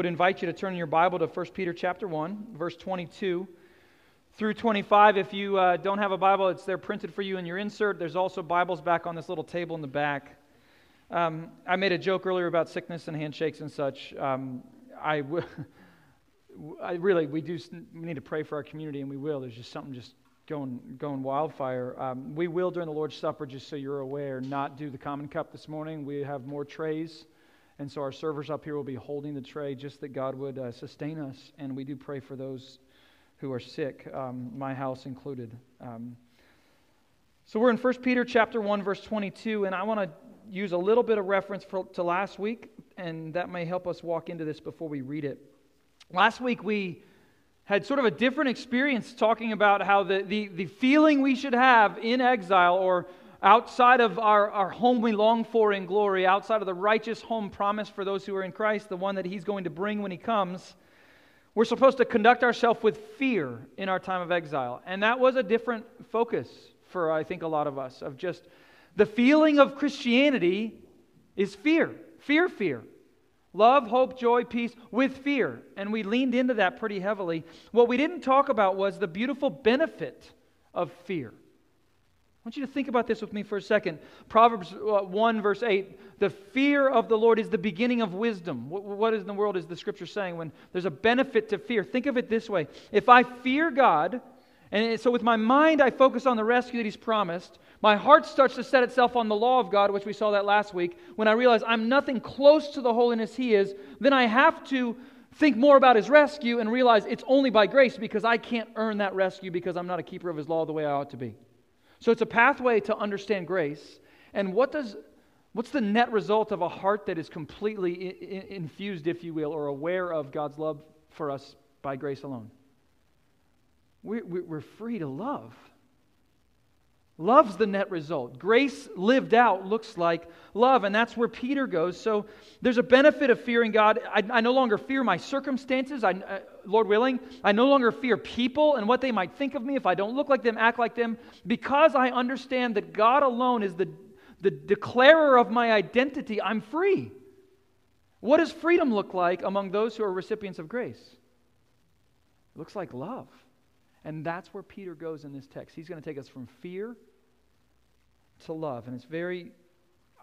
would invite you to turn your Bible to 1 Peter chapter 1, verse 22 through 25. If you uh, don't have a Bible, it's there printed for you in your insert. There's also Bibles back on this little table in the back. Um, I made a joke earlier about sickness and handshakes and such. Um, I, w- I really, we do we need to pray for our community, and we will. There's just something just going, going wildfire. Um, we will, during the Lord's Supper, just so you're aware, not do the common cup this morning. We have more trays. And so our servers up here will be holding the tray just that God would uh, sustain us. And we do pray for those who are sick, um, my house included. Um, so we're in 1 Peter chapter 1, verse 22, and I want to use a little bit of reference for, to last week, and that may help us walk into this before we read it. Last week we had sort of a different experience talking about how the, the, the feeling we should have in exile or outside of our, our home we long for in glory, outside of the righteous home promised for those who are in Christ, the one that He's going to bring when He comes, we're supposed to conduct ourselves with fear in our time of exile. And that was a different focus for, I think, a lot of us, of just the feeling of Christianity is fear. Fear, fear. Love, hope, joy, peace with fear. And we leaned into that pretty heavily. What we didn't talk about was the beautiful benefit of fear. I want you to think about this with me for a second. Proverbs uh, 1, verse 8 The fear of the Lord is the beginning of wisdom. What in the world is the scripture saying when there's a benefit to fear? Think of it this way If I fear God, and so with my mind I focus on the rescue that He's promised, my heart starts to set itself on the law of God, which we saw that last week. When I realize I'm nothing close to the holiness He is, then I have to think more about His rescue and realize it's only by grace because I can't earn that rescue because I'm not a keeper of His law the way I ought to be. So it's a pathway to understand grace. And what does what's the net result of a heart that is completely I- infused, if you will, or aware of God's love for us by grace alone? We're, we're free to love. Love's the net result. Grace lived out looks like love, and that's where Peter goes. So there's a benefit of fearing God. I, I no longer fear my circumstances, I, uh, Lord willing. I no longer fear people and what they might think of me if I don't look like them, act like them, because I understand that God alone is the, the declarer of my identity. I'm free. What does freedom look like among those who are recipients of grace? It looks like love. And that's where Peter goes in this text. He's going to take us from fear to love. And it's very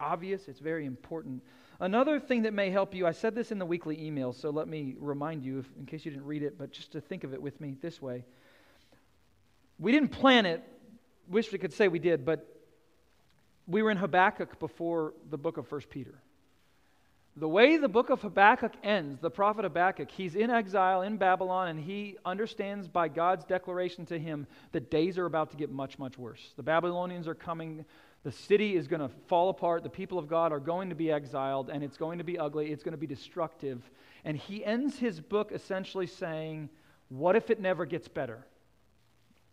obvious, it's very important. Another thing that may help you, I said this in the weekly email, so let me remind you, if, in case you didn't read it, but just to think of it with me this way. We didn't plan it, wish we could say we did, but we were in Habakkuk before the book of 1 Peter. The way the book of Habakkuk ends, the prophet Habakkuk, he's in exile in Babylon, and he understands by God's declaration to him that days are about to get much, much worse. The Babylonians are coming. The city is going to fall apart. The people of God are going to be exiled, and it's going to be ugly. It's going to be destructive. And he ends his book essentially saying, What if it never gets better?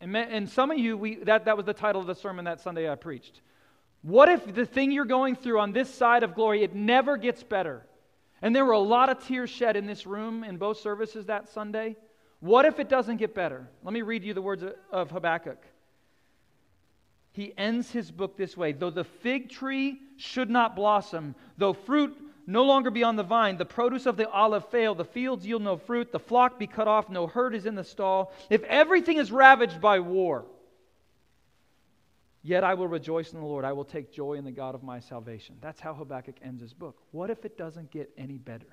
And, some of you, we, that, that was the title of the sermon that Sunday I preached. What if the thing you're going through on this side of glory, it never gets better? And there were a lot of tears shed in this room in both services that Sunday. What if it doesn't get better? Let me read you the words of Habakkuk. He ends his book this way Though the fig tree should not blossom, though fruit no longer be on the vine, the produce of the olive fail, the fields yield no fruit, the flock be cut off, no herd is in the stall, if everything is ravaged by war, Yet I will rejoice in the Lord. I will take joy in the God of my salvation. That's how Habakkuk ends his book. What if it doesn't get any better?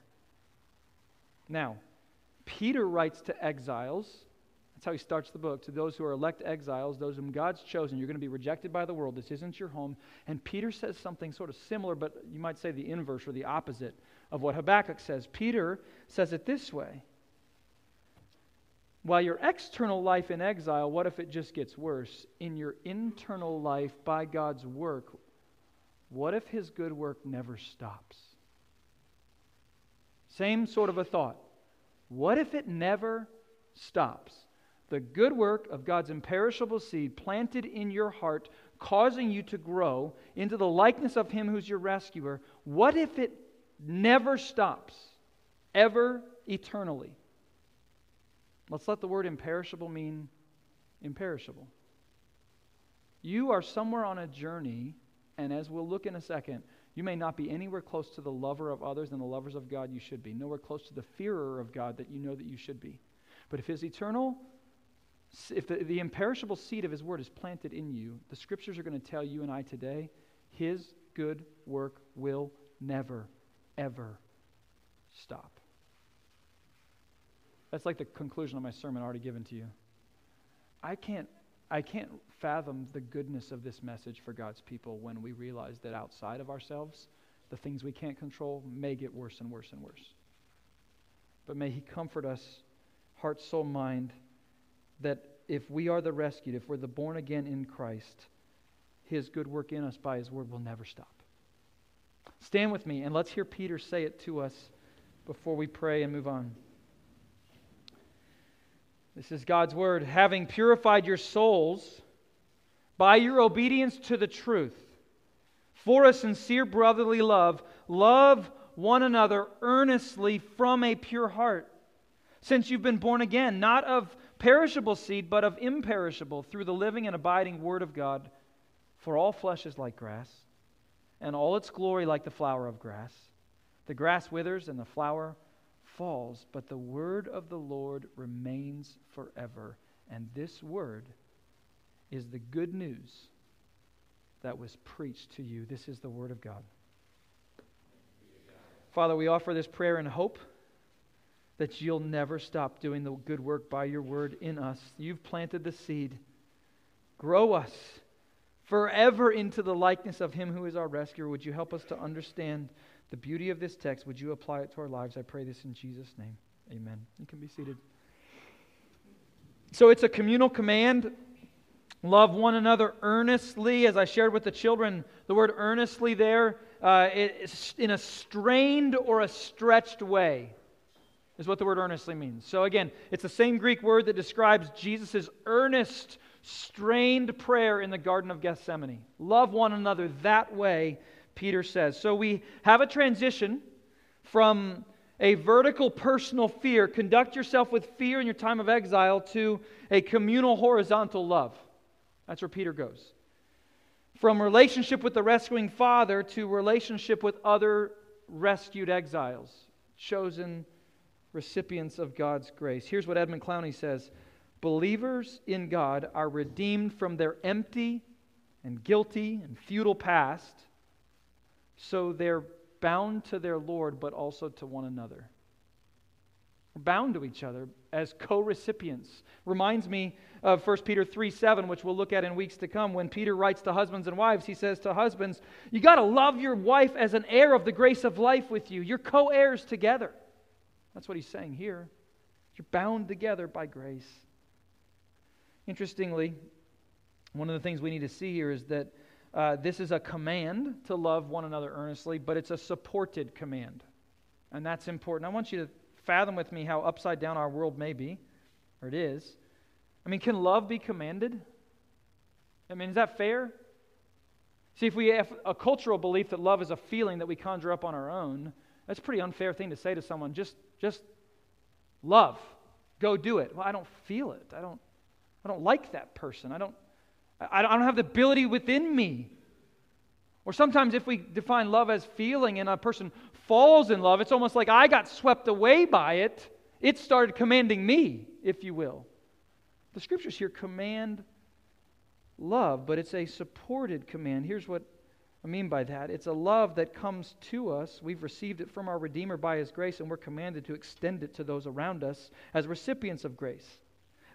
Now, Peter writes to exiles. That's how he starts the book. To those who are elect exiles, those whom God's chosen, you're going to be rejected by the world. This isn't your home. And Peter says something sort of similar, but you might say the inverse or the opposite of what Habakkuk says. Peter says it this way while your external life in exile, what if it just gets worse? In your internal life, by God's work, what if His good work never stops? Same sort of a thought. What if it never stops? The good work of God's imperishable seed planted in your heart, causing you to grow into the likeness of Him who's your rescuer. What if it never stops, ever eternally? Let's let the word imperishable mean imperishable. You are somewhere on a journey, and as we'll look in a second, You may not be anywhere close to the lover of others and the lovers of God you should be, nowhere close to the fearer of God that you know that you should be. But if his eternal, if the, the imperishable seed of his word is planted in you, the scriptures are going to tell you and I today, his good work will never, ever stop. That's like the conclusion of my sermon already given to you. I can't, I can't fathom the goodness of this message for God's people when we realize that outside of ourselves, the things we can't control may get worse and worse and worse. But may He comfort us, heart, soul, mind, that if we are the rescued, if we're the born again in Christ, His good work in us by His word will never stop. Stand with me and let's hear Peter say it to us before we pray and move on. This is God's word. Having purified your souls by your obedience to the truth, for a sincere brotherly love, love one another earnestly from a pure heart, since you've been born again, not of perishable seed, but of imperishable, through the living and abiding word of God. For all flesh is like grass, and all its glory like the flower of grass. The grass withers and the flower falls, but the word of the Lord remains forever. And this word is the good news that was preached to you. This is the word of God. Father, we offer this prayer in hope that you'll never stop doing the good work by your word in us. You've planted the seed. Grow us forever into the likeness of him who is our rescuer. Would you help us to understand? the beauty of this text. Would you apply it to our lives? I pray this in Jesus' name. Amen. You can be seated. So it's a communal command. Love one another earnestly. As I shared with the children, the word earnestly there, uh, in a strained or a stretched way, is what the word earnestly means. So again, it's the same Greek word that describes Jesus' earnest, strained prayer in the Garden of Gethsemane. Love one another that way Peter says. So we have a transition from a vertical personal fear, conduct yourself with fear in your time of exile, to a communal horizontal love. That's where Peter goes. From relationship with the rescuing Father to relationship with other rescued exiles, chosen recipients of God's grace. Here's what Edmund Clowney says Believers in God are redeemed from their empty and guilty and futile past so they're bound to their Lord, but also to one another. We're bound to each other as co recipients. Reminds me of 1 Peter 3 7, which we'll look at in weeks to come. When Peter writes to husbands and wives, he says to husbands, You got to love your wife as an heir of the grace of life with you. You're co heirs together. That's what he's saying here. You're bound together by grace. Interestingly, one of the things we need to see here is that uh, this is a command to love one another earnestly, but it's a supported command. And that's important. I want you to fathom with me how upside down our world may be, or it is. I mean, can love be commanded? I mean, is that fair? See, if we have a cultural belief that love is a feeling that we conjure up on our own, that's a pretty unfair thing to say to someone. Just, just love. Go do it. Well, I don't feel it. I don't, I don't like that person. I don't, I don't have the ability within me. Or sometimes, if we define love as feeling and a person falls in love, it's almost like I got swept away by it. It started commanding me, if you will. The scriptures here command love, but it's a supported command. Here's what I mean by that it's a love that comes to us. We've received it from our Redeemer by His grace, and we're commanded to extend it to those around us as recipients of grace.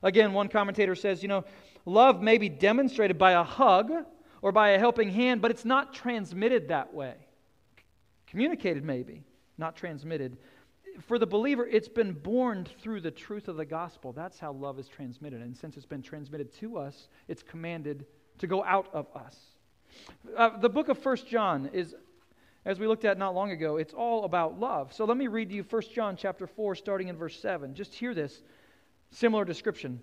Again, one commentator says, you know, love may be demonstrated by a hug or by a helping hand, but it's not transmitted that way. Communicated, maybe, not transmitted. For the believer, it's been born through the truth of the gospel. That's how love is transmitted. And since it's been transmitted to us, it's commanded to go out of us. Uh, the book of First John is, as we looked at not long ago, it's all about love. So let me read to you First John chapter 4, starting in verse 7. Just hear this. Similar description.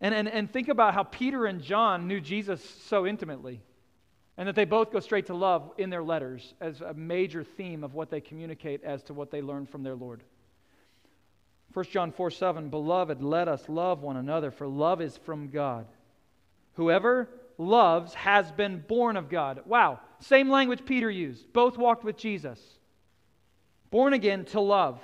And, and, and think about how Peter and John knew Jesus so intimately, and that they both go straight to love in their letters as a major theme of what they communicate as to what they learned from their Lord. 1 John 4 7, Beloved, let us love one another, for love is from God. Whoever loves has been born of God. Wow. Same language Peter used. Both walked with Jesus. Born again to love.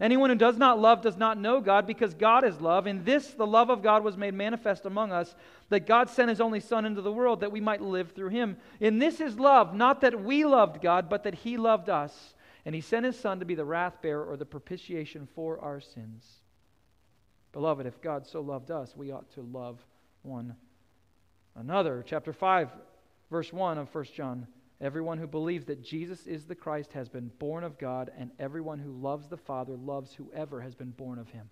Anyone who does not love does not know God because God is love. In this, the love of God was made manifest among us, that God sent his only Son into the world that we might live through him. In this is love, not that we loved God, but that he loved us. And he sent his Son to be the wrath bearer or the propitiation for our sins. Beloved, if God so loved us, we ought to love one another. Chapter 5, verse 1 of 1 John. Everyone who believes that Jesus is the Christ has been born of God, and everyone who loves the Father loves whoever has been born of him.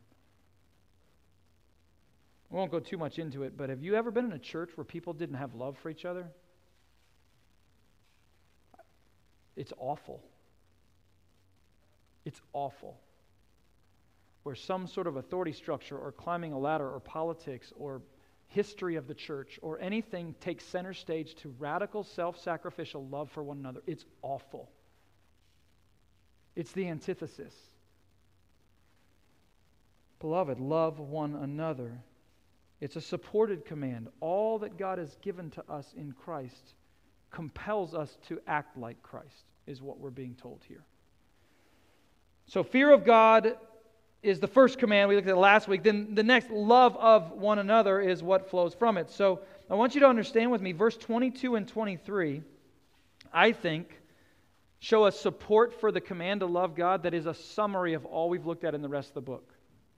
I won't go too much into it, but have you ever been in a church where people didn't have love for each other? It's awful. It's awful. Where some sort of authority structure, or climbing a ladder, or politics, or history of the church or anything takes center stage to radical self sacrificial love for one another. It's awful. It's the antithesis. Beloved, love one another. It's a supported command. All that God has given to us in Christ compels us to act like Christ, is what we're being told here. So, fear of God is the first command we looked at last week. Then the next, love of one another, is what flows from it. So I want you to understand with me, verse 22 and 23, I think, show us support for the command to love God that is a summary of all we've looked at in the rest of the book.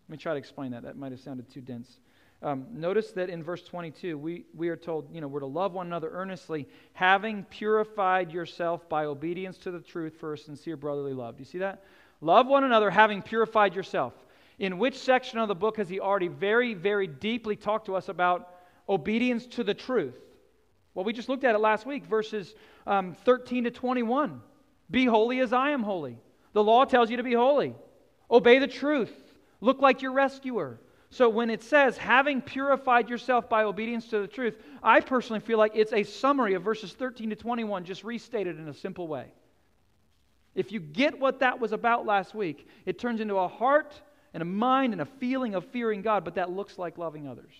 Let me try to explain that. That might have sounded too dense. Um, notice that in verse 22, we, we are told, you know, we're to love one another earnestly, having purified yourself by obedience to the truth for a sincere brotherly love. Do you see that? Love one another, having purified yourself. In which section of the book has he already very, very deeply talked to us about obedience to the truth? Well, we just looked at it last week, verses um, 13 to 21. Be holy as I am holy. The law tells you to be holy. Obey the truth. Look like your rescuer. So when it says, having purified yourself by obedience to the truth, I personally feel like it's a summary of verses 13 to 21, just restated in a simple way. If you get what that was about last week, it turns into a heart and a mind and a feeling of fearing God, but that looks like loving others.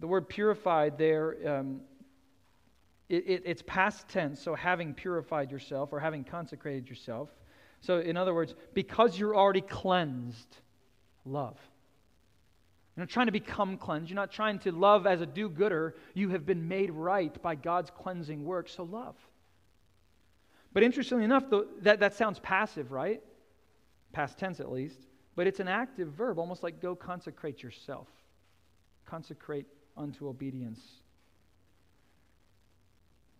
The word purified there, um, it, it, it's past tense, so having purified yourself or having consecrated yourself. So, in other words, because you're already cleansed, love. You're not trying to become cleansed. You're not trying to love as a do gooder. You have been made right by God's cleansing work, so love. But interestingly enough, that, that sounds passive, right? Past tense at least. But it's an active verb, almost like go consecrate yourself. Consecrate unto obedience.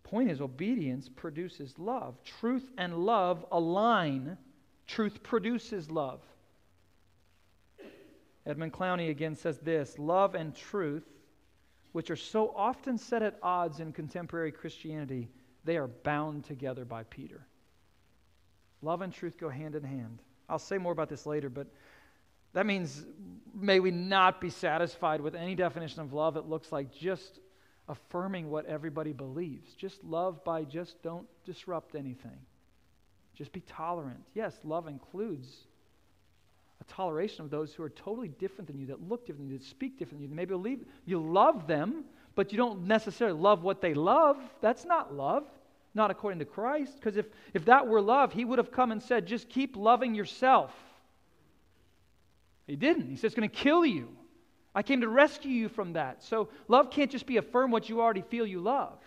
Point is, obedience produces love. Truth and love align. Truth produces love. Edmund Clowney again says this love and truth, which are so often set at odds in contemporary Christianity, they are bound together by Peter. Love and truth go hand in hand. I'll say more about this later, but that means may we not be satisfied with any definition of love that looks like just affirming what everybody believes. Just love by just don't disrupt anything. Just be tolerant. Yes, love includes a toleration of those who are totally different than you, that look different than you, that speak different than you, maybe believe you love them, but you don't necessarily love what they love. That's not love not according to Christ. Because if, if that were love, he would have come and said, just keep loving yourself. He didn't. He says, it's going to kill you. I came to rescue you from that. So love can't just be affirm what you already feel you love.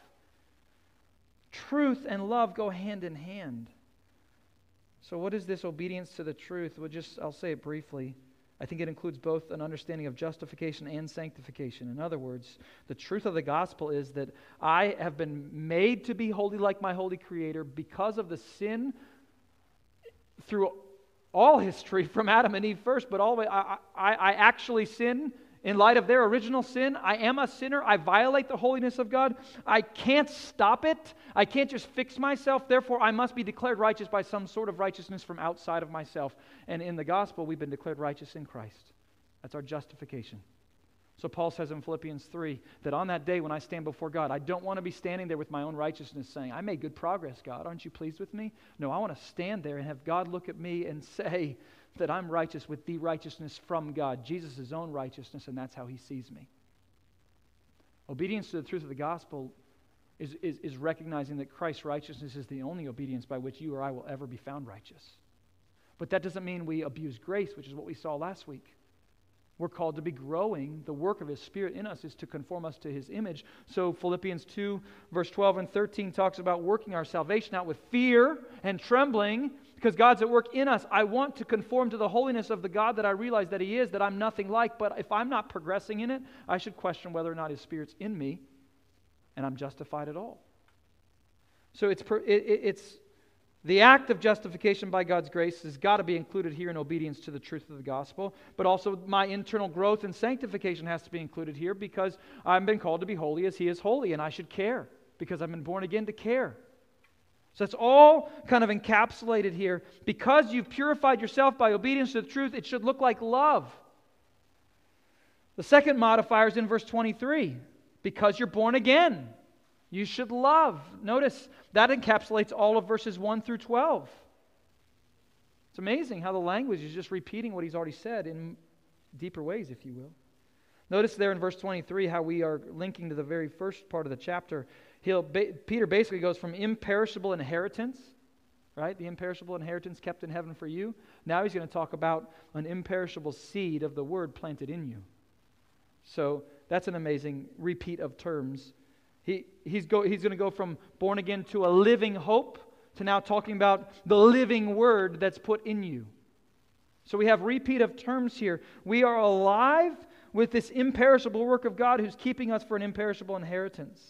Truth and love go hand in hand. So, what is this obedience to the truth? Well, just I'll say it briefly. I think it includes both an understanding of justification and sanctification. In other words, the truth of the gospel is that I have been made to be holy like my holy creator because of the sin through all history from Adam and Eve first, but all the way, I, I, I actually sin in light of their original sin. I am a sinner. I violate the holiness of God. I can't stop it. I can't just fix myself. Therefore, I must be declared righteous by some sort of righteousness from outside of myself. And in the gospel, we've been declared righteous in Christ. That's our justification. So Paul says in Philippians 3 that on that day when I stand before God, I don't want to be standing there with my own righteousness saying, I made good progress, God. Aren't you pleased with me? No, I want to stand there and have God look at me and say, that I'm righteous with the righteousness from God, Jesus' own righteousness, and that's how he sees me. Obedience to the truth of the gospel is, is, is recognizing that Christ's righteousness is the only obedience by which you or I will ever be found righteous. But that doesn't mean we abuse grace, which is what we saw last week. We're called to be growing. The work of His Spirit in us is to conform us to His image. So Philippians 2, verse 12 and 13 talks about working our salvation out with fear and trembling because God's at work in us. I want to conform to the holiness of the God that I realize that He is, that I'm nothing like. But if I'm not progressing in it, I should question whether or not His Spirit's in me and I'm justified at all. So it's, it, it's the act of justification by God's grace has got to be included here in obedience to the truth of the gospel, but also my internal growth and sanctification has to be included here because I've been called to be holy as He is holy, and I should care because I've been born again to care. So it's all kind of encapsulated here. Because you've purified yourself by obedience to the truth, it should look like love. The second modifier is in verse 23 because you're born again. You should love. Notice that encapsulates all of verses 1 through 12. It's amazing how the language is just repeating what he's already said in deeper ways, if you will. Notice there in verse 23 how we are linking to the very first part of the chapter. He'll, Peter basically goes from imperishable inheritance, right? The imperishable inheritance kept in heaven for you. Now he's going to talk about an imperishable seed of the word planted in you. So that's an amazing repeat of terms he, he's, go, he's going to go from born again to a living hope to now talking about the living word that's put in you. So we have repeat of terms here. We are alive with this imperishable work of God who's keeping us for an imperishable inheritance.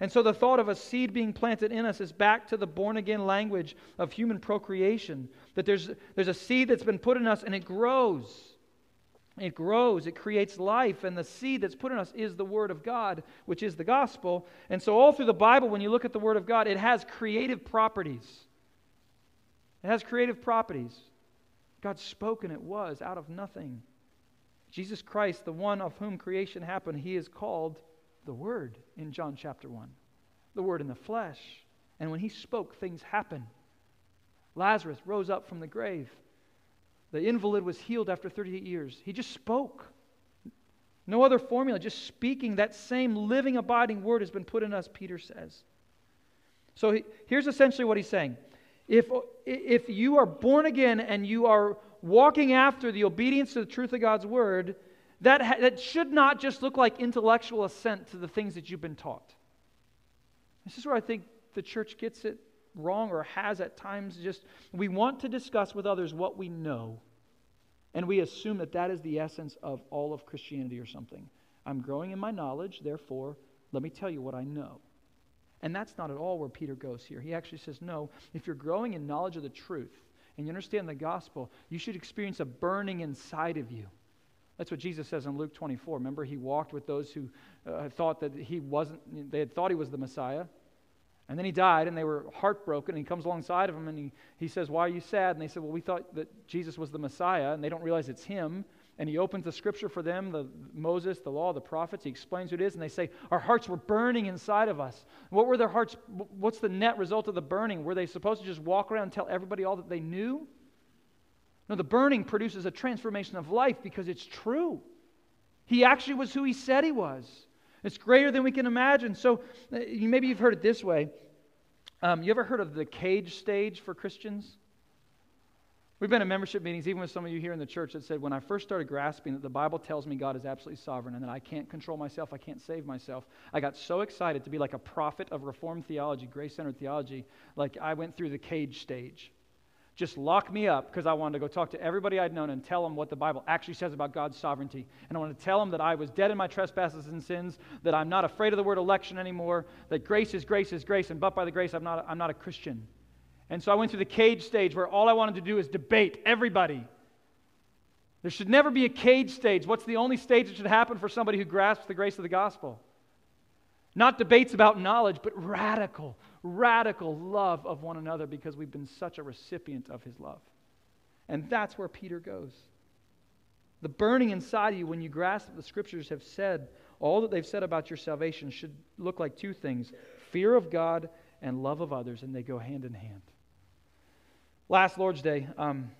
And so the thought of a seed being planted in us is back to the born again language of human procreation. That there's, there's a seed that's been put in us and it grows. It grows, it creates life, and the seed that's put in us is the Word of God, which is the gospel. And so, all through the Bible, when you look at the Word of God, it has creative properties. It has creative properties. God spoke, and it was out of nothing. Jesus Christ, the one of whom creation happened, he is called the Word in John chapter 1. The Word in the flesh. And when he spoke, things happened. Lazarus rose up from the grave. The invalid was healed after 38 years. He just spoke. No other formula, just speaking. That same living, abiding word has been put in us, Peter says. So he, here's essentially what he's saying. If, if you are born again and you are walking after the obedience to the truth of God's word, that, ha- that should not just look like intellectual assent to the things that you've been taught. This is where I think the church gets it wrong or has at times just we want to discuss with others what we know and we assume that that is the essence of all of christianity or something. I'm growing in my knowledge therefore let me tell you what i know. And that's not at all where peter goes here. He actually says no if you're growing in knowledge of the truth and you understand the gospel you should experience a burning inside of you that's what jesus says in luke 24 remember he walked with those who uh, thought that he wasn't they had thought he was the messiah and then he died, and they were heartbroken. And he comes alongside of them, and he, he says, Why are you sad? And they said, Well, we thought that Jesus was the Messiah, and they don't realize it's him. And he opens the scripture for them, the Moses, the law, the prophets. He explains who it is, and they say, Our hearts were burning inside of us. What were their hearts? What's the net result of the burning? Were they supposed to just walk around and tell everybody all that they knew? No, the burning produces a transformation of life because it's true. He actually was who he said he was. It's greater than we can imagine. So uh, maybe you've heard it this way. Um, you ever heard of the cage stage for Christians? We've been in membership meetings, even with some of you here in the church, that said, when I first started grasping that the Bible tells me God is absolutely sovereign and that I can't control myself, I can't save myself, I got so excited to be like a prophet of Reformed theology, grace centered theology, like I went through the cage stage. Just lock me up because I wanted to go talk to everybody I'd known and tell them what the Bible actually says about God's sovereignty. And I wanted to tell them that I was dead in my trespasses and sins, that I'm not afraid of the word election anymore, that grace is grace is grace, and but by the grace I'm not, I'm not a Christian. And so I went through the cage stage where all I wanted to do is debate everybody. There should never be a cage stage. What's the only stage that should happen for somebody who grasps the grace of the gospel? Not debates about knowledge, but radical, radical love of one another because we've been such a recipient of his love. And that's where Peter goes. The burning inside of you when you grasp what the scriptures have said, all that they've said about your salvation should look like two things fear of God and love of others, and they go hand in hand. Last Lord's Day, um,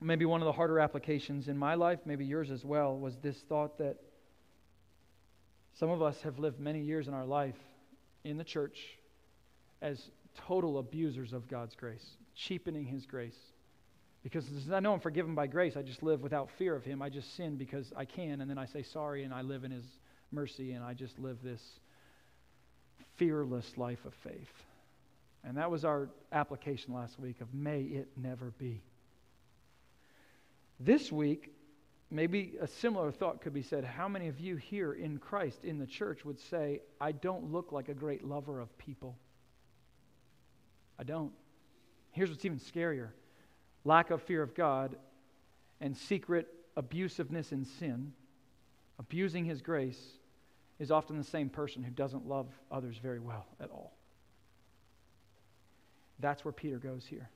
maybe one of the harder applications in my life, maybe yours as well, was this thought that some of us have lived many years in our life in the church as total abusers of God's grace, cheapening His grace. Because I know I'm forgiven by grace. I just live without fear of Him. I just sin because I can, and then I say sorry, and I live in His mercy, and I just live this fearless life of faith. And that was our application last week of may it never be. This week, maybe a similar thought could be said. How many of you here in Christ, in the church, would say, I don't look like a great lover of people? I don't. Here's what's even scarier lack of fear of God and secret abusiveness in sin, abusing His grace, is often the same person who doesn't love others very well at all. That's where Peter goes here.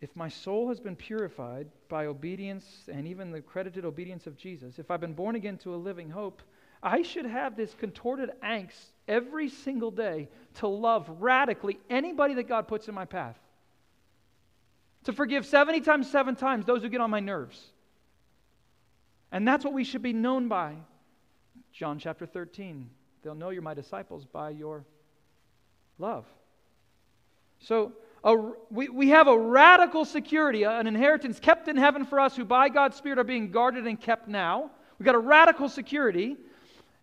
If my soul has been purified by obedience and even the credited obedience of Jesus, if I've been born again to a living hope, I should have this contorted angst every single day to love radically anybody that God puts in my path. To forgive 70 times, seven times those who get on my nerves. And that's what we should be known by. John chapter 13. They'll know you're my disciples by your love. So, a, we, we have a radical security, an inheritance kept in heaven for us who by God's Spirit are being guarded and kept now. We've got a radical security.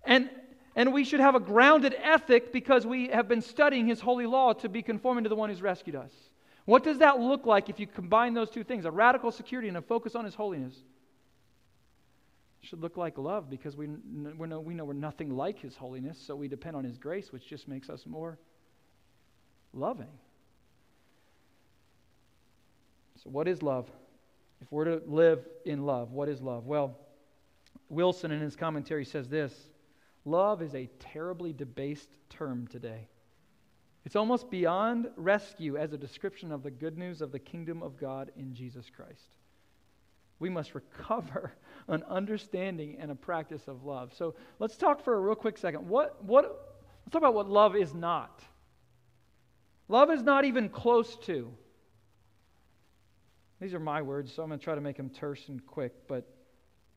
And, and we should have a grounded ethic because we have been studying His holy law to be conforming to the one who's rescued us. What does that look like if you combine those two things? A radical security and a focus on His holiness. It should look like love because we, we, we know we're nothing like His holiness, so we depend on His grace, which just makes us more loving. So, what is love? If we're to live in love, what is love? Well, Wilson in his commentary says this Love is a terribly debased term today. It's almost beyond rescue as a description of the good news of the kingdom of God in Jesus Christ. We must recover an understanding and a practice of love. So let's talk for a real quick second. What, what, let's talk about what love is not. Love is not even close to. These are my words, so I'm going to try to make them terse and quick, but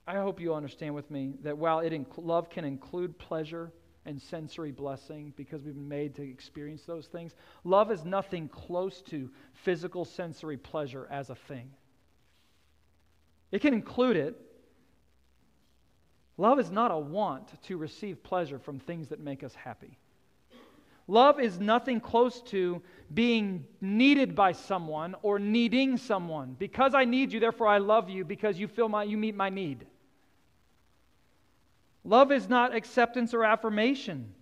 I hope you understand with me that while it inc- love can include pleasure and sensory blessing because we've been made to experience those things, love is nothing close to physical sensory pleasure as a thing. It can include it. Love is not a want to receive pleasure from things that make us happy. Love is nothing close to being needed by someone or needing someone. Because I need you, therefore I love you because you feel my you meet my need. Love is not acceptance or affirmation.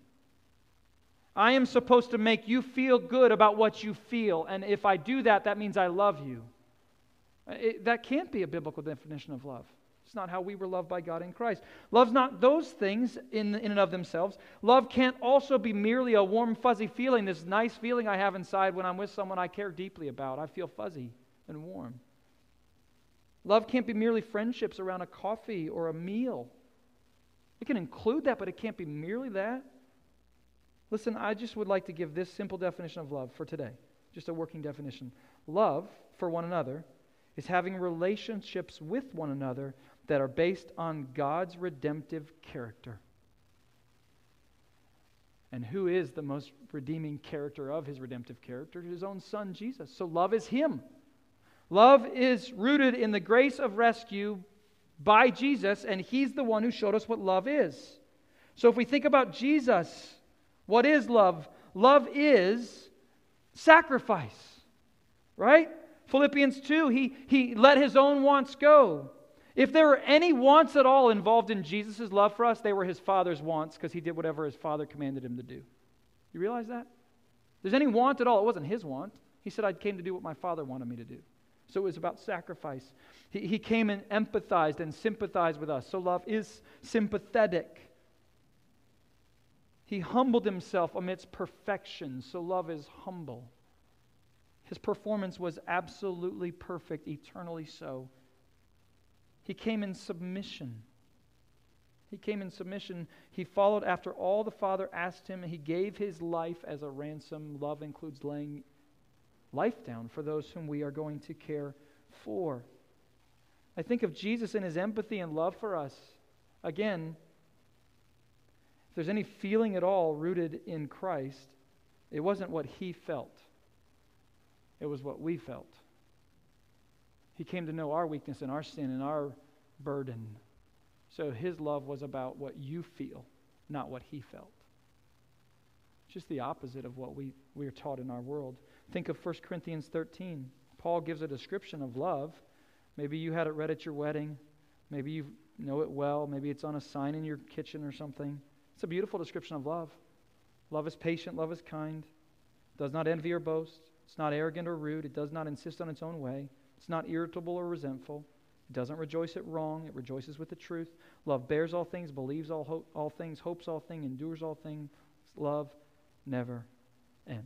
I am supposed to make you feel good about what you feel, and if I do that, that means I love you. It, that can't be a biblical definition of love. It's not how we were loved by God in Christ. Love's not those things in, in and of themselves. Love can't also be merely a warm, fuzzy feeling, this nice feeling I have inside when I'm with someone I care deeply about. I feel fuzzy and warm. Love can't be merely friendships around a coffee or a meal. It can include that, but it can't be merely that. Listen, I just would like to give this simple definition of love for today, just a working definition. Love for one another is having relationships with one another that are based on God's redemptive character. And who is the most redeeming character of his redemptive character? His own son, Jesus. So love is him. Love is rooted in the grace of rescue by Jesus, and He's the one who showed us what love is. So if we think about Jesus, what is love? Love is sacrifice, right? Philippians 2, he, he let his own wants go. If there were any wants at all involved in Jesus' love for us, they were his father's wants because he did whatever his father commanded him to do. You realize that? If there's any want at all, it wasn't his want. He said, I came to do what my father wanted me to do. So it was about sacrifice. He, he came and empathized and sympathized with us. So love is sympathetic. He humbled himself amidst perfection. So love is humble. His performance was absolutely perfect, eternally so. He came in submission. He came in submission. He followed after all the Father asked him. He gave his life as a ransom. Love includes laying life down for those whom we are going to care for. I think of Jesus and his empathy and love for us. Again, if there's any feeling at all rooted in Christ, it wasn't what he felt, it was what we felt. He came to know our weakness and our sin and our burden. So his love was about what you feel, not what he felt. Just the opposite of what we, we are taught in our world. Think of 1 Corinthians 13. Paul gives a description of love. Maybe you had it read at your wedding. Maybe you know it well. Maybe it's on a sign in your kitchen or something. It's a beautiful description of love. Love is patient, love is kind, does not envy or boast, it's not arrogant or rude, it does not insist on its own way, it's not irritable or resentful, it doesn't rejoice at wrong, it rejoices with the truth. Love bears all things, believes all, ho- all things, hopes all things, endures all things. Love never ends.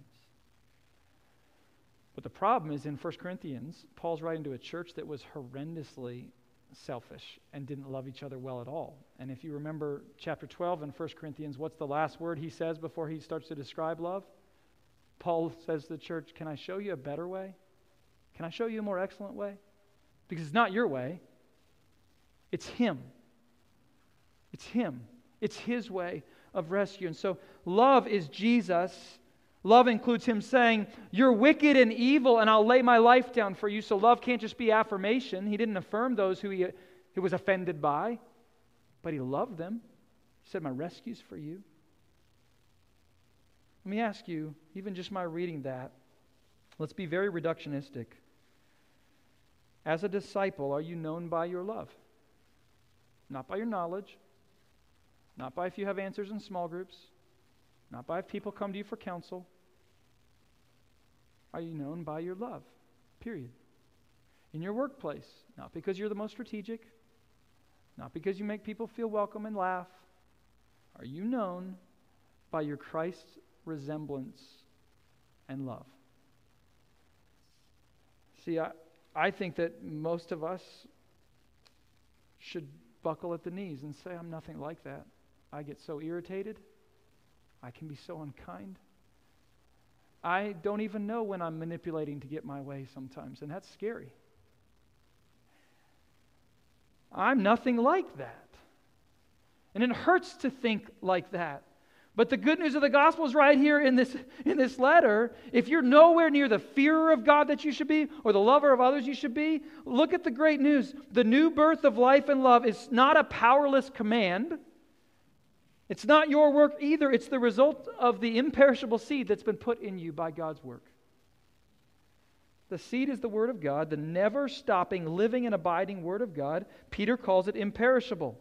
But the problem is in 1 Corinthians, Paul's writing to a church that was horrendously selfish and didn't love each other well at all. And if you remember chapter 12 in 1 Corinthians, what's the last word he says before he starts to describe love? Paul says to the church, Can I show you a better way? Can I show you a more excellent way? Because it's not your way, it's Him. It's Him. It's His way of rescue. And so, love is Jesus. Love includes Him saying, You're wicked and evil, and I'll lay my life down for you. So, love can't just be affirmation. He didn't affirm those who He, he was offended by, but He loved them. He said, My rescue's for you. Let me ask you, even just my reading that, let's be very reductionistic. As a disciple, are you known by your love? Not by your knowledge, not by if you have answers in small groups, not by if people come to you for counsel. Are you known by your love? Period. In your workplace, not because you're the most strategic, not because you make people feel welcome and laugh. Are you known by your Christ resemblance and love? See, I, I think that most of us should buckle at the knees and say, I'm nothing like that. I get so irritated. I can be so unkind. I don't even know when I'm manipulating to get my way sometimes, and that's scary. I'm nothing like that. And it hurts to think like that. But the good news of the gospel is right here in this, in this letter. If you're nowhere near the fearer of God that you should be, or the lover of others you should be, look at the great news. The new birth of life and love is not a powerless command. It's not your work either. It's the result of the imperishable seed that's been put in you by God's work. The seed is the Word of God, the never stopping, living, and abiding Word of God. Peter calls it imperishable.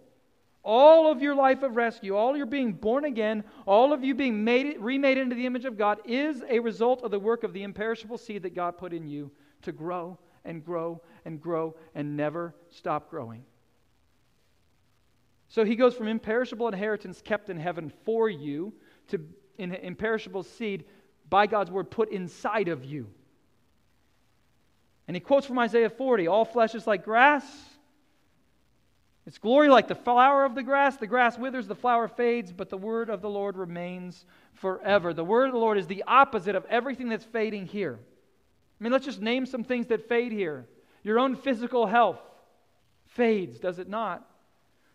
All of your life of rescue, all your being born again, all of you being made, remade into the image of God is a result of the work of the imperishable seed that God put in you to grow and grow and grow and never stop growing. So he goes from imperishable inheritance kept in heaven for you to imperishable seed by God's word put inside of you. And he quotes from Isaiah 40 All flesh is like grass its glory like the flower of the grass. The grass withers, the flower fades, but the word of the Lord remains forever. The word of the Lord is the opposite of everything that's fading here. I mean, let's just name some things that fade here. Your own physical health fades, does it not?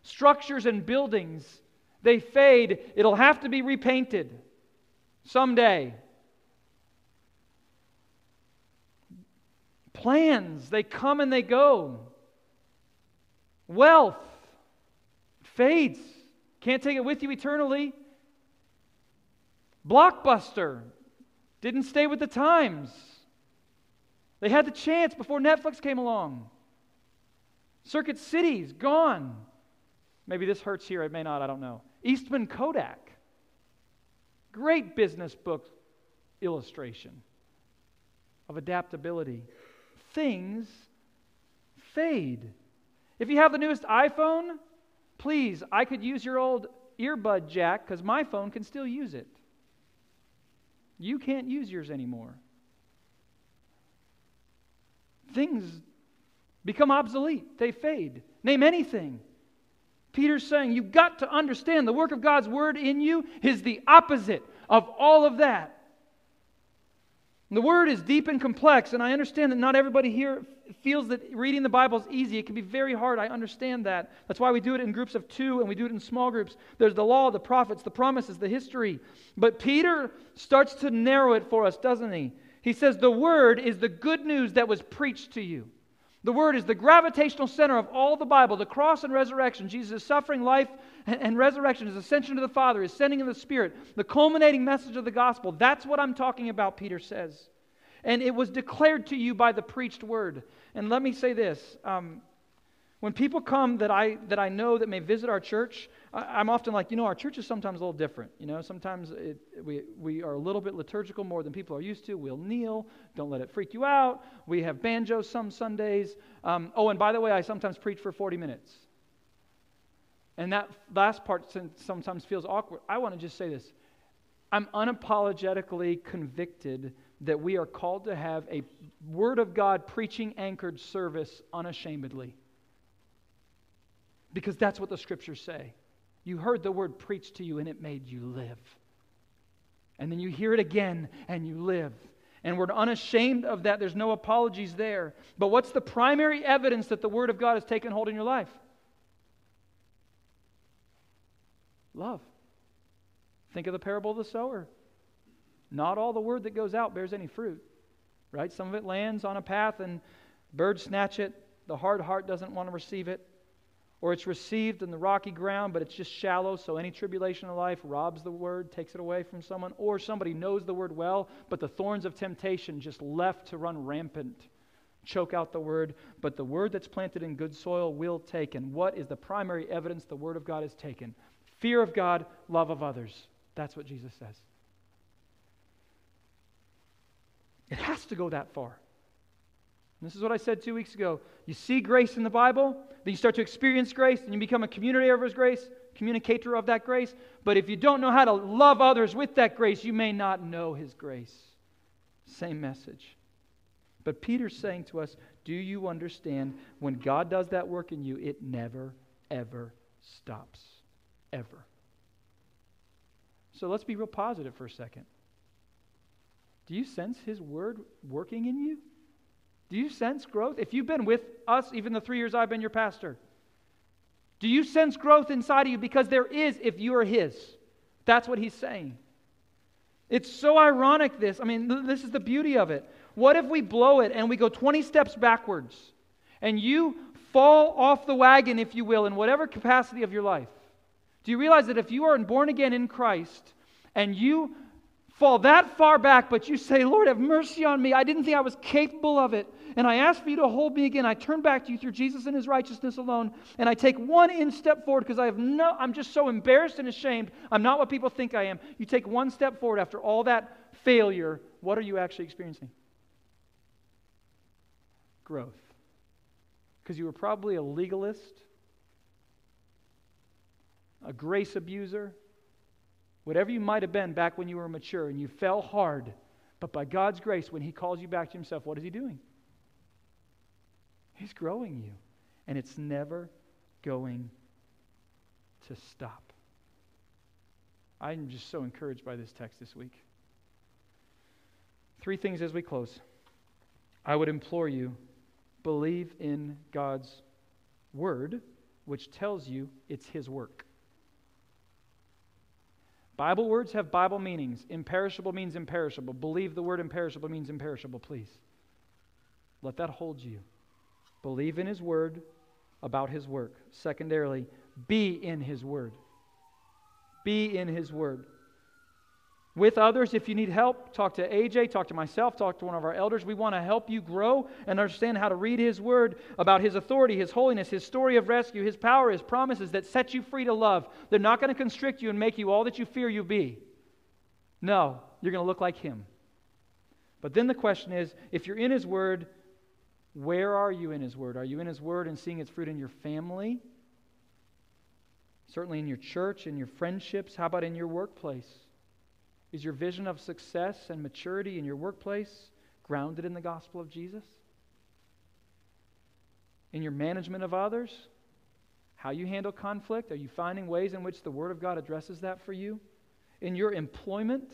Structures and buildings, they fade. It'll have to be repainted someday. Plans, they come and they go. Wealth fades. Can't take it with you eternally. Blockbuster didn't stay with the times. They had the chance before Netflix came along. Circuit City's gone. Maybe this hurts here, it may not, I don't know. Eastman Kodak. Great business book illustration of adaptability. Things fade. If you have the newest iPhone, please, I could use your old earbud jack because my phone can still use it. You can't use yours anymore. Things become obsolete, they fade. Name anything. Peter's saying you've got to understand the work of God's word in you is the opposite of all of that. The word is deep and complex, and I understand that not everybody here feels that reading the Bible is easy. It can be very hard. I understand that. That's why we do it in groups of two and we do it in small groups. There's the law, the prophets, the promises, the history. But Peter starts to narrow it for us, doesn't he? He says, The word is the good news that was preached to you. The Word is the gravitational center of all the Bible. The cross and resurrection, Jesus' suffering, life, and, resurrection, his ascension to the Father, his sending of the Spirit, the culminating message of the gospel. That's what I'm talking about, Peter says. And it was declared to you by the preached Word. And let me say this um, when people come that I, that I know that may visit our church, I, am often like, you know, our church is sometimes a little different. You know, sometimes it, we, we are a little bit liturgical more than people are used to. We'll kneel. Don't let it freak you out. We have banjos some Sundays. Um, oh, and by the way, I sometimes preach for 40 minutes. And that last part sometimes feels awkward. I want to just say this I'm unapologetically convicted that we are called to have a Word of God preaching anchored service unashamedly because that's what the scriptures say. You heard the word preached to you and it made you live. And then you hear it again and you live. And we're unashamed of that. There's no apologies there. But what's the primary evidence that the Word of God has taken hold in your life? Love. Think of the parable of the sower. Not all the word that goes out bears any fruit, right? Some of it lands on a path and birds snatch it. The hard heart doesn't want to receive it or it's received in the rocky ground, but it's just shallow, so any tribulation of life robs the word, takes it away from someone, or somebody knows the word well, but the thorns of temptation just left to run rampant, choke out the word. But the word that's planted in good soil will take. And what is the primary evidence the word of God is taken? Fear of God, love of others. That's what Jesus says. It has to go that far. This is what I said two weeks ago. You see grace in the Bible, then you start to experience grace, and you become a community of His grace, communicator of that grace. But if you don't know how to love others with that grace, you may not know His grace. Same message. But Peter's saying to us, Do you understand when God does that work in you, it never, ever stops. Ever. So let's be real positive for a second. Do you sense His word working in you? Do you sense growth? If you've been with us, even the three years I've been your pastor, do you sense growth inside of you? Because there is if you are His. That's what He's saying. It's so ironic, this. I mean, this is the beauty of it. What if we blow it and we go 20 steps backwards and you fall off the wagon, if you will, in whatever capacity of your life? Do you realize that if you are born again in Christ and you fall that far back, but you say, Lord, have mercy on me. I didn't think I was capable of it. And I ask for you to hold me again. I turn back to you through Jesus and his righteousness alone. And I take one in step forward because I have no, I'm just so embarrassed and ashamed. I'm not what people think I am. You take one step forward after all that failure. What are you actually experiencing? Growth. Because you were probably a legalist, a grace abuser, whatever you might have been back when you were mature and you fell hard. But by God's grace, when He calls you back to Himself, what is He doing? He's growing you. And it's never going to stop. I'm just so encouraged by this text this week. Three things as we close. I would implore you believe in God's word, which tells you it's His work. Bible words have Bible meanings. Imperishable means imperishable. Believe the word imperishable means imperishable, please. Let that hold you. Believe in His word about His work. Secondarily, be in His word. Be in His word with others. If you need help, talk to AJ, talk to myself, talk to one of our elders. We want to help you grow and understand how to read His Word about His authority, His holiness, His story of rescue, His power, His promises that set you free to love. They're not going to constrict you and make you all that you fear you be. No, you're going to look like Him. But then the question is if you're in His Word, where are you in His Word? Are you in His Word and seeing its fruit in your family? Certainly in your church, in your friendships. How about in your workplace? Is your vision of success and maturity in your workplace grounded in the gospel of Jesus? In your management of others? How you handle conflict? Are you finding ways in which the Word of God addresses that for you? In your employment?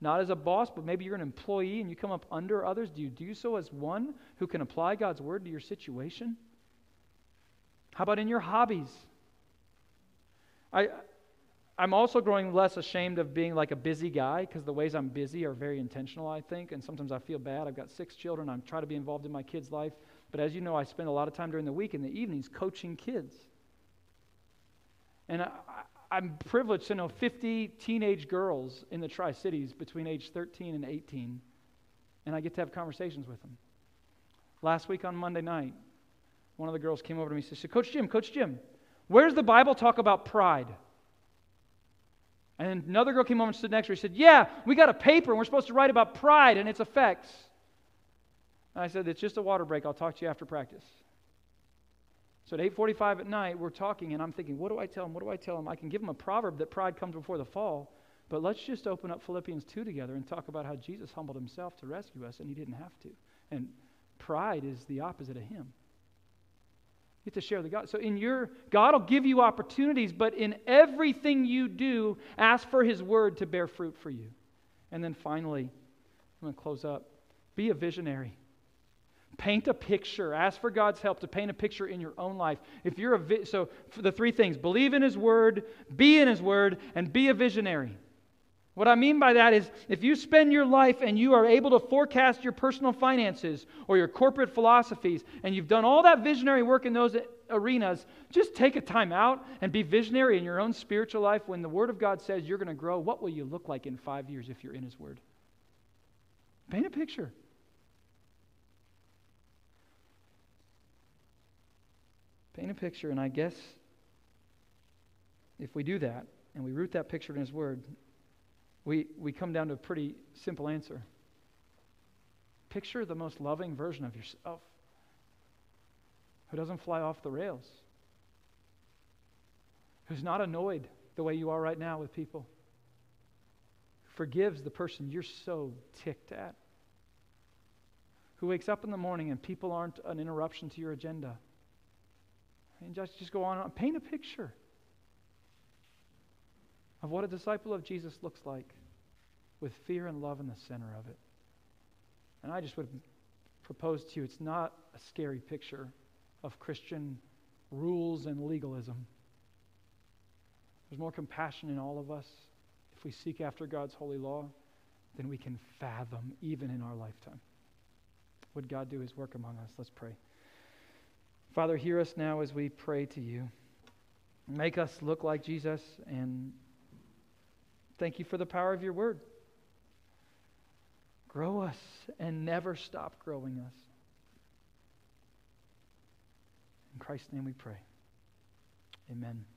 Not as a boss, but maybe you're an employee and you come up under others, do you do so as one who can apply God's word to your situation? How about in your hobbies? I, I'm also growing less ashamed of being like a busy guy because the ways I'm busy are very intentional, I think, and sometimes I feel bad. I've got six children. I'm trying to be involved in my kids' life. But as you know, I spend a lot of time during the week in the evenings coaching kids. And I, I'm privileged to know 50 teenage girls in the Tri Cities between age 13 and 18, and I get to have conversations with them. Last week on Monday night, one of the girls came over to me and said, Coach Jim, Coach Jim, where's the Bible talk about pride? And another girl came over and stood next to her. She said, Yeah, we got a paper and we're supposed to write about pride and its effects. And I said, It's just a water break. I'll talk to you after practice. So at 8:45 at night, we're talking, and I'm thinking, what do I tell him? What do I tell him? I can give him a proverb that pride comes before the fall, but let's just open up Philippians 2 together and talk about how Jesus humbled himself to rescue us, and he didn't have to. And pride is the opposite of him. You have to share the God. So in your God will give you opportunities, but in everything you do, ask for His word to bear fruit for you. And then finally, I'm going to close up. Be a visionary. Paint a picture. Ask for God's help to paint a picture in your own life. If you're a vi- so the three things: believe in His Word, be in His Word, and be a visionary. What I mean by that is if you spend your life and you are able to forecast your personal finances or your corporate philosophies, and you've done all that visionary work in those arenas, just take a time out and be visionary in your own spiritual life. When the Word of God says you're going to grow, what will you look like in five years if you're in His Word? Paint a picture. Paint a picture, and I guess if we do that and we root that picture in His Word, we, we come down to a pretty simple answer. Picture the most loving version of yourself who doesn't fly off the rails, who's not annoyed the way you are right now with people, forgives the person you're so ticked at, who wakes up in the morning and people aren't an interruption to your agenda and just, just go on and paint a picture of what a disciple of Jesus looks like with fear and love in the center of it. And I just would propose to you it's not a scary picture of Christian rules and legalism. There's more compassion in all of us if we seek after God's holy law than we can fathom even in our lifetime. Would God do his work among us? Let's pray. Father, hear us now as we pray to you. Make us look like Jesus, and thank you for the power of your word. Grow us and never stop growing us. In Christ's name we pray. Amen.